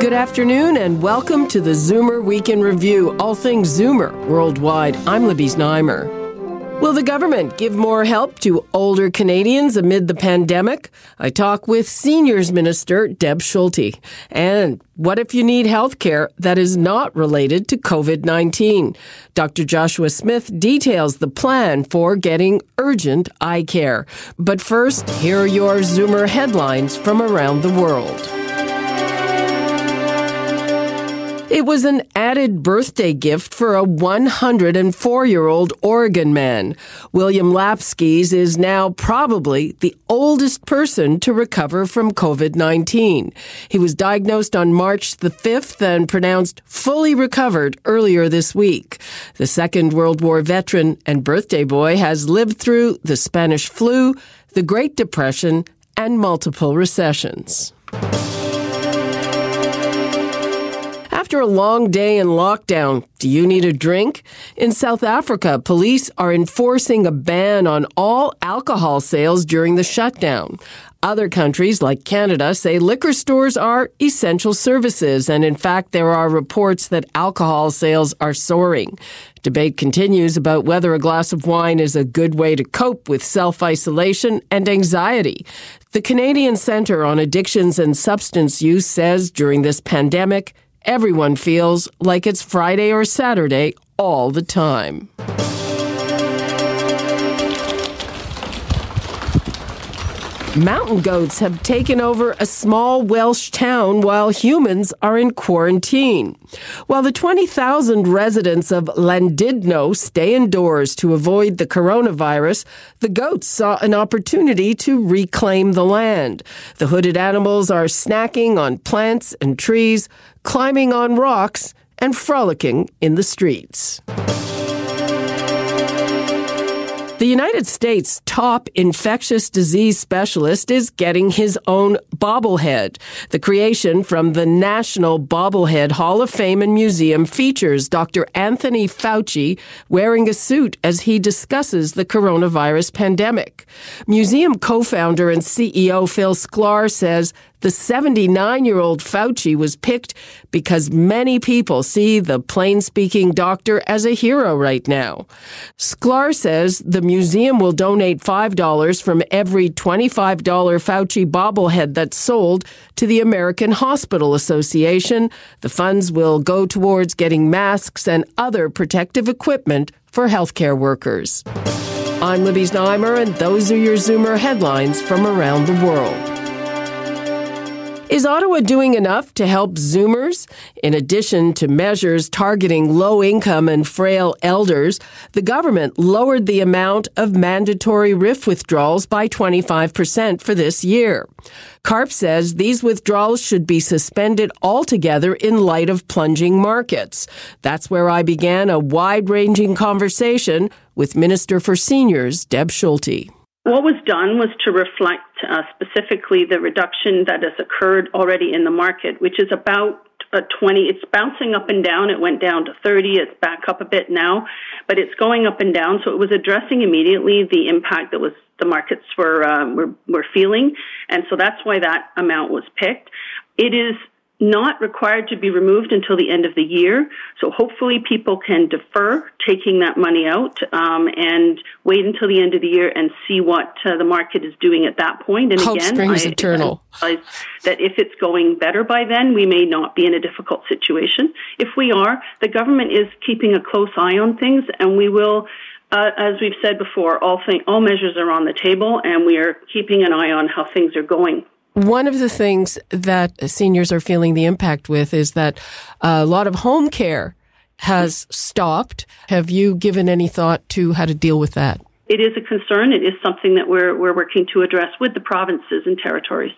Good afternoon and welcome to the Zoomer Week in Review, all things Zoomer worldwide. I'm Libby Znaimer. Will the government give more help to older Canadians amid the pandemic? I talk with Seniors Minister Deb Schulte. And what if you need health care that is not related to COVID 19? Dr. Joshua Smith details the plan for getting urgent eye care. But first, here are your Zoomer headlines from around the world. It was an added birthday gift for a 104 year old Oregon man. William Lapschies is now probably the oldest person to recover from COVID 19. He was diagnosed on March the 5th and pronounced fully recovered earlier this week. The Second World War veteran and birthday boy has lived through the Spanish flu, the Great Depression, and multiple recessions. After a long day in lockdown, do you need a drink? In South Africa, police are enforcing a ban on all alcohol sales during the shutdown. Other countries, like Canada, say liquor stores are essential services, and in fact, there are reports that alcohol sales are soaring. Debate continues about whether a glass of wine is a good way to cope with self isolation and anxiety. The Canadian Centre on Addictions and Substance Use says during this pandemic, everyone feels like it's Friday or Saturday all the time. Mountain goats have taken over a small Welsh town while humans are in quarantine. While the 20,000 residents of Llandudno stay indoors to avoid the coronavirus, the goats saw an opportunity to reclaim the land. The hooded animals are snacking on plants and trees, climbing on rocks, and frolicking in the streets. The United States' top infectious disease specialist is getting his own bobblehead. The creation from the National Bobblehead Hall of Fame and Museum features Dr. Anthony Fauci wearing a suit as he discusses the coronavirus pandemic. Museum co-founder and CEO Phil Sklar says the 79 year old Fauci was picked because many people see the plain speaking doctor as a hero right now. Sklar says the museum will donate $5 from every $25 Fauci bobblehead that's sold to the American Hospital Association. The funds will go towards getting masks and other protective equipment for healthcare workers. I'm Libby Znaimer, and those are your Zoomer headlines from around the world. Is Ottawa doing enough to help Zoomers? In addition to measures targeting low income and frail elders, the government lowered the amount of mandatory RRIF withdrawals by 25% for this year. CARP says these withdrawals should be suspended altogether in light of plunging markets. That's where I began a wide ranging conversation with Minister for Seniors, Deb Schulte. What was done was to reflect uh, specifically the reduction that has occurred already in the market, which is about uh, 20. It's bouncing up and down. It went down to 30. It's back up a bit now, but it's going up and down. So it was addressing immediately the impact that was the markets were um, were, were feeling, and so that's why that amount was picked. It is not required to be removed until the end of the year. So hopefully people can defer taking that money out um, and wait until the end of the year and see what uh, the market is doing at that point. And Hope again, springs I, eternal. I that if it's going better by then, we may not be in a difficult situation. If we are, the government is keeping a close eye on things, and we will. Uh, as we've said before, all, thing, all measures are on the table, and we are keeping an eye on how things are going. One of the things that seniors are feeling the impact with is that a lot of home care has stopped. Have you given any thought to how to deal with that? It is a concern. It is something that we're, we're working to address with the provinces and territories.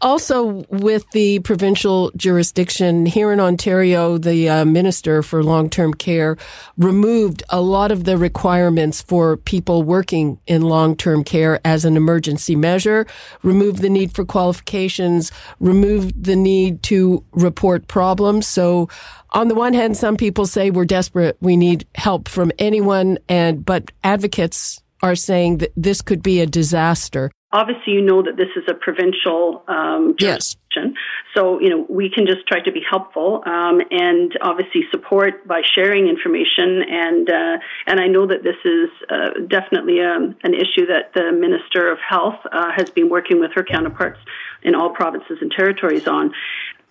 Also, with the provincial jurisdiction here in Ontario, the uh, Minister for Long Term Care removed a lot of the requirements for people working in long term care as an emergency measure, removed the need for qualifications, removed the need to report problems. So, on the one hand, some people say we're desperate, we need help from anyone, and but advocates are saying that this could be a disaster. Obviously, you know that this is a provincial um, jurisdiction, yes. so you know we can just try to be helpful um, and obviously support by sharing information. And uh, and I know that this is uh, definitely um, an issue that the Minister of Health uh, has been working with her counterparts in all provinces and territories on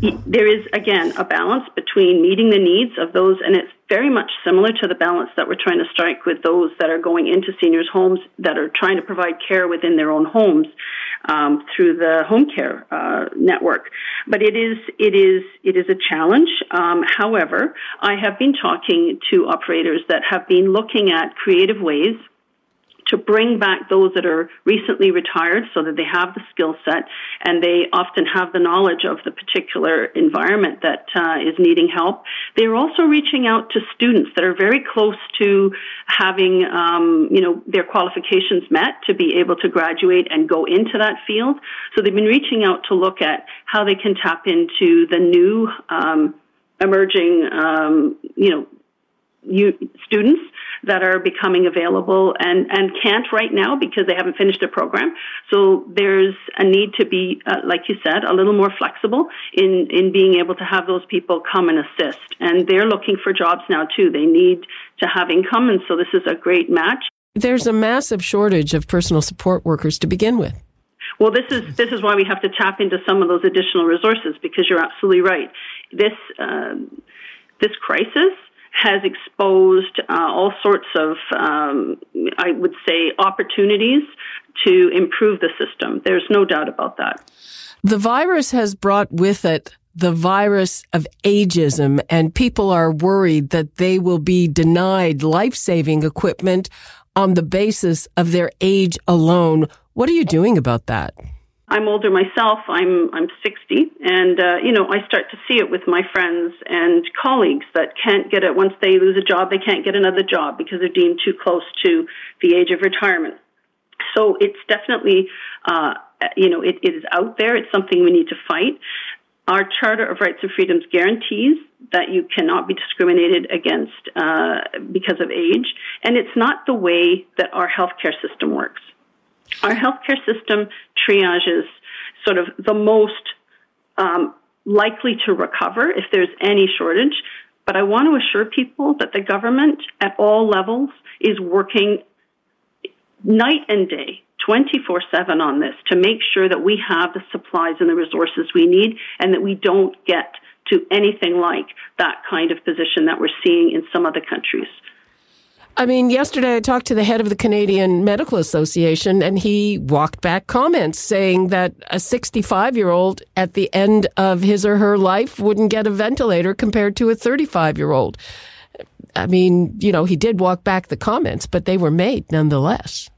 there is again a balance between meeting the needs of those and it's very much similar to the balance that we're trying to strike with those that are going into seniors homes that are trying to provide care within their own homes um, through the home care uh, network. But it is it is it is a challenge. Um, however i have been talking to operators that have been looking at creative ways to bring back those that are recently retired so that they have the skill set and they often have the knowledge of the particular environment that uh, is needing help. They are also reaching out to students that are very close to having, um, you know, their qualifications met to be able to graduate and go into that field. So they've been reaching out to look at how they can tap into the new um, emerging, um, you know, you, students that are becoming available and, and can't right now because they haven't finished their program. So there's a need to be, uh, like you said, a little more flexible in, in being able to have those people come and assist. And they're looking for jobs now too. They need to have income. And so this is a great match. There's a massive shortage of personal support workers to begin with. Well, this is this is why we have to tap into some of those additional resources because you're absolutely right. This uh, this crisis has exposed uh, all sorts of, um, I would say, opportunities to improve the system. There's no doubt about that. The virus has brought with it the virus of ageism, and people are worried that they will be denied life saving equipment on the basis of their age alone. What are you doing about that? I'm older myself. I'm I'm 60, and uh, you know I start to see it with my friends and colleagues that can't get it once they lose a job. They can't get another job because they're deemed too close to the age of retirement. So it's definitely uh, you know it, it is out there. It's something we need to fight. Our Charter of Rights and Freedoms guarantees that you cannot be discriminated against uh, because of age, and it's not the way that our healthcare system works. Our healthcare system triages sort of the most um, likely to recover if there's any shortage. But I want to assure people that the government at all levels is working night and day 24 7 on this to make sure that we have the supplies and the resources we need and that we don't get to anything like that kind of position that we're seeing in some other countries. I mean, yesterday I talked to the head of the Canadian Medical Association, and he walked back comments saying that a 65 year old at the end of his or her life wouldn't get a ventilator compared to a 35 year old. I mean, you know, he did walk back the comments, but they were made nonetheless.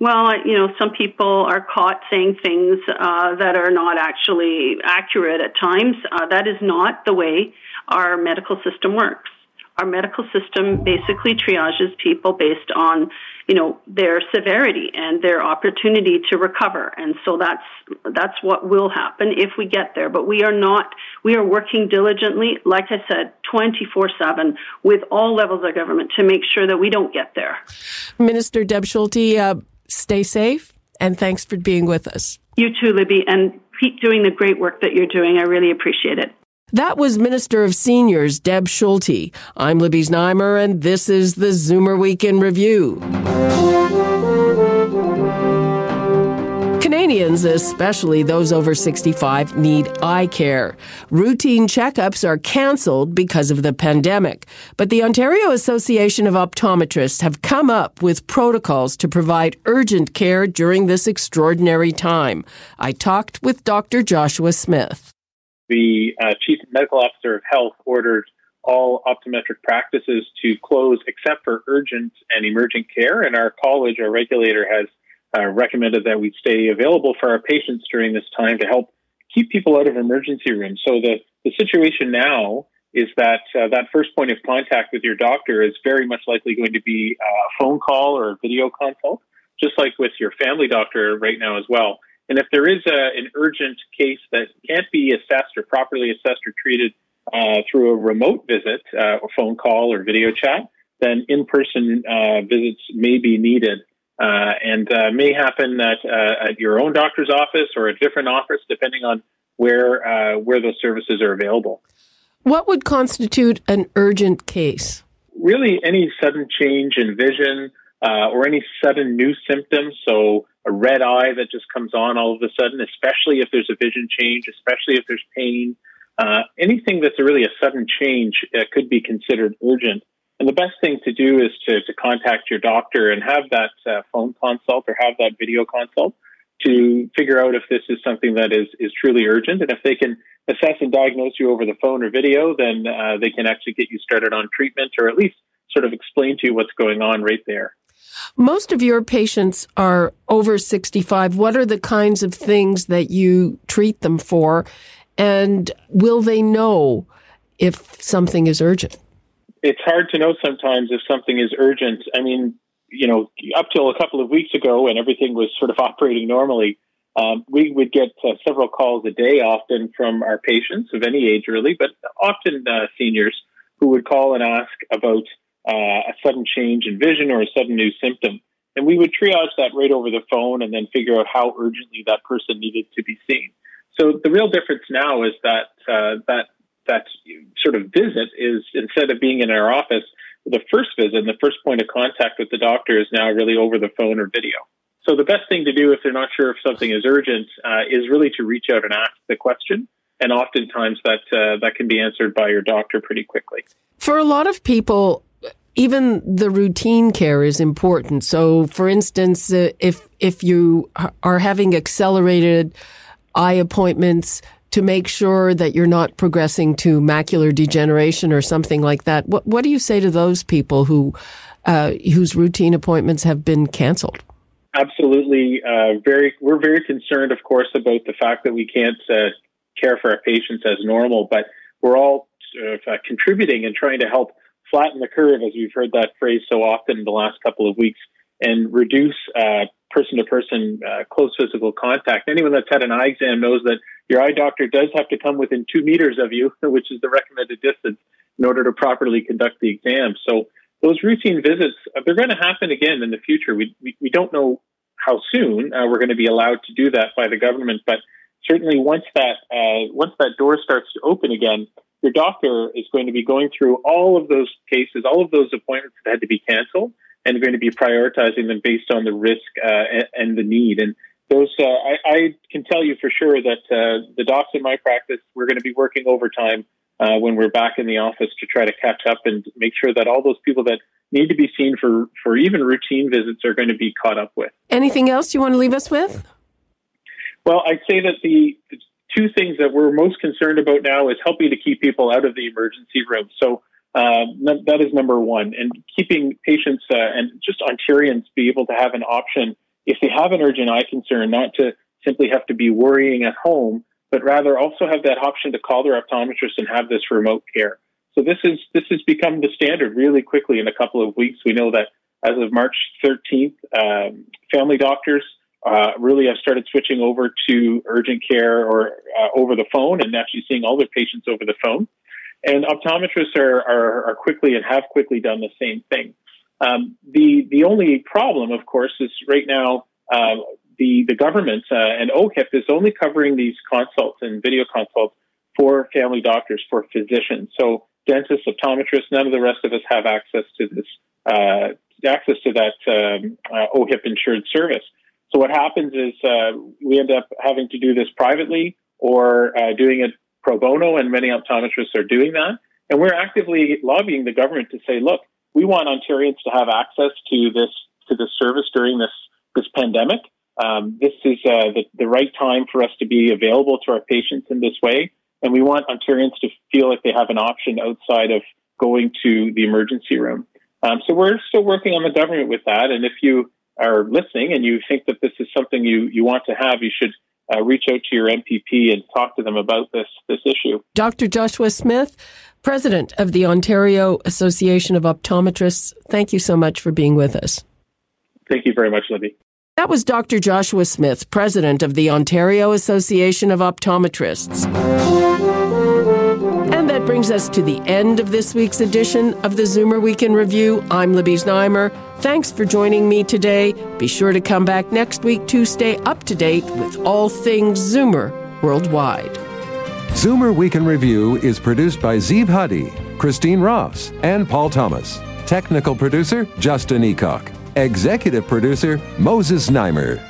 Well, you know, some people are caught saying things uh, that are not actually accurate at times. Uh, that is not the way our medical system works our medical system basically triages people based on you know their severity and their opportunity to recover. And so that's that's what will happen if we get there. But we are not we are working diligently like i said 24/7 with all levels of government to make sure that we don't get there. Minister deb schulte uh, stay safe and thanks for being with us. You too libby and keep doing the great work that you're doing. I really appreciate it that was Minister of Seniors Deb Schulte. I'm Libby Znaimer, and this is the Zoomer Week in Review. Canadians, especially those over 65, need eye care. Routine checkups are cancelled because of the pandemic, but the Ontario Association of Optometrists have come up with protocols to provide urgent care during this extraordinary time. I talked with Dr. Joshua Smith the uh, chief medical officer of health ordered all optometric practices to close except for urgent and emergent care. And our college, our regulator, has uh, recommended that we stay available for our patients during this time to help keep people out of emergency rooms. So the, the situation now is that uh, that first point of contact with your doctor is very much likely going to be a phone call or a video consult, just like with your family doctor right now as well. And if there is a, an urgent case that can't be assessed or properly assessed or treated uh, through a remote visit, uh, or phone call or video chat, then in-person uh, visits may be needed. Uh, and uh, may happen at, at your own doctor's office or a different office, depending on where where those services are available. What would constitute an urgent case? Really, any sudden change in vision uh, or any sudden new symptoms. So, a red eye that just comes on all of a sudden, especially if there's a vision change, especially if there's pain. Uh, anything that's a really a sudden change uh, could be considered urgent. And the best thing to do is to, to contact your doctor and have that uh, phone consult or have that video consult to figure out if this is something that is, is truly urgent. And if they can assess and diagnose you over the phone or video, then uh, they can actually get you started on treatment or at least sort of explain to you what's going on right there. Most of your patients are over 65. What are the kinds of things that you treat them for? And will they know if something is urgent? It's hard to know sometimes if something is urgent. I mean, you know, up till a couple of weeks ago when everything was sort of operating normally, um, we would get uh, several calls a day, often from our patients of any age, really, but often uh, seniors who would call and ask about uh, a sudden change in vision or a sudden new symptom. And we would triage that right over the phone and then figure out how urgently that person needed to be seen. So the real difference now is that uh, that that sort of visit is instead of being in our office, the first visit the first point of contact with the doctor is now really over the phone or video. So the best thing to do if they're not sure if something is urgent uh, is really to reach out and ask the question. And oftentimes that uh, that can be answered by your doctor pretty quickly. For a lot of people, even the routine care is important. So, for instance, uh, if if you are having accelerated eye appointments to make sure that you're not progressing to macular degeneration or something like that, what what do you say to those people who uh, whose routine appointments have been canceled? Absolutely, uh, very. We're very concerned, of course, about the fact that we can't uh, care for our patients as normal, but we're all uh, contributing and trying to help flatten the curve, as we've heard that phrase so often in the last couple of weeks, and reduce person to person close physical contact. Anyone that's had an eye exam knows that your eye doctor does have to come within two meters of you, which is the recommended distance, in order to properly conduct the exam. So those routine visits, uh, they're going to happen again in the future. We, we, we don't know how soon uh, we're going to be allowed to do that by the government, but certainly once that, uh, once that door starts to open again, your doctor is going to be going through all of those cases, all of those appointments that had to be canceled, and going to be prioritizing them based on the risk uh, and, the need. And those, uh, I, I, can tell you for sure that uh, the docs in my practice, we're going to be working overtime uh, when we're back in the office to try to catch up and make sure that all those people that need to be seen for, for even routine visits are going to be caught up with. Anything else you want to leave us with? Well, I'd say that the, the two things that we're most concerned about now is helping to keep people out of the emergency room. So um, that is number one, and keeping patients uh, and just Ontarians be able to have an option if they have an urgent eye concern, not to simply have to be worrying at home, but rather also have that option to call their optometrist and have this remote care. So this is this has become the standard really quickly in a couple of weeks. We know that as of March 13th, um, family doctors uh, really have started switching over to urgent care or uh, over the phone and actually seeing all their patients over the phone. And optometrists are, are, are quickly and have quickly done the same thing. Um, the the only problem, of course, is right now uh, the, the government uh, and OHIP is only covering these consults and video consults for family doctors, for physicians. So dentists, optometrists, none of the rest of us have access to this, uh, access to that um, OHIP insured service. So what happens is uh, we end up having to do this privately or uh, doing it pro bono, and many optometrists are doing that. And we're actively lobbying the government to say, look, we want Ontarians to have access to this to this service during this this pandemic. Um, this is uh, the, the right time for us to be available to our patients in this way. And we want Ontarians to feel like they have an option outside of going to the emergency room. Um, so we're still working on the government with that. And if you are listening and you think that this is something you, you want to have, you should uh, reach out to your MPP and talk to them about this this issue. Dr. Joshua Smith, President of the Ontario Association of Optometrists, thank you so much for being with us. Thank you very much, Libby. That was Dr. Joshua Smith, President of the Ontario Association of Optometrists. That brings us to the end of this week's edition of the Zoomer Week in Review. I'm Libby Znaimer. Thanks for joining me today. Be sure to come back next week to stay up to date with all things Zoomer worldwide. Zoomer Week in Review is produced by Zeev Huddy, Christine Ross, and Paul Thomas. Technical producer, Justin Eacock. Executive producer, Moses Znaimer.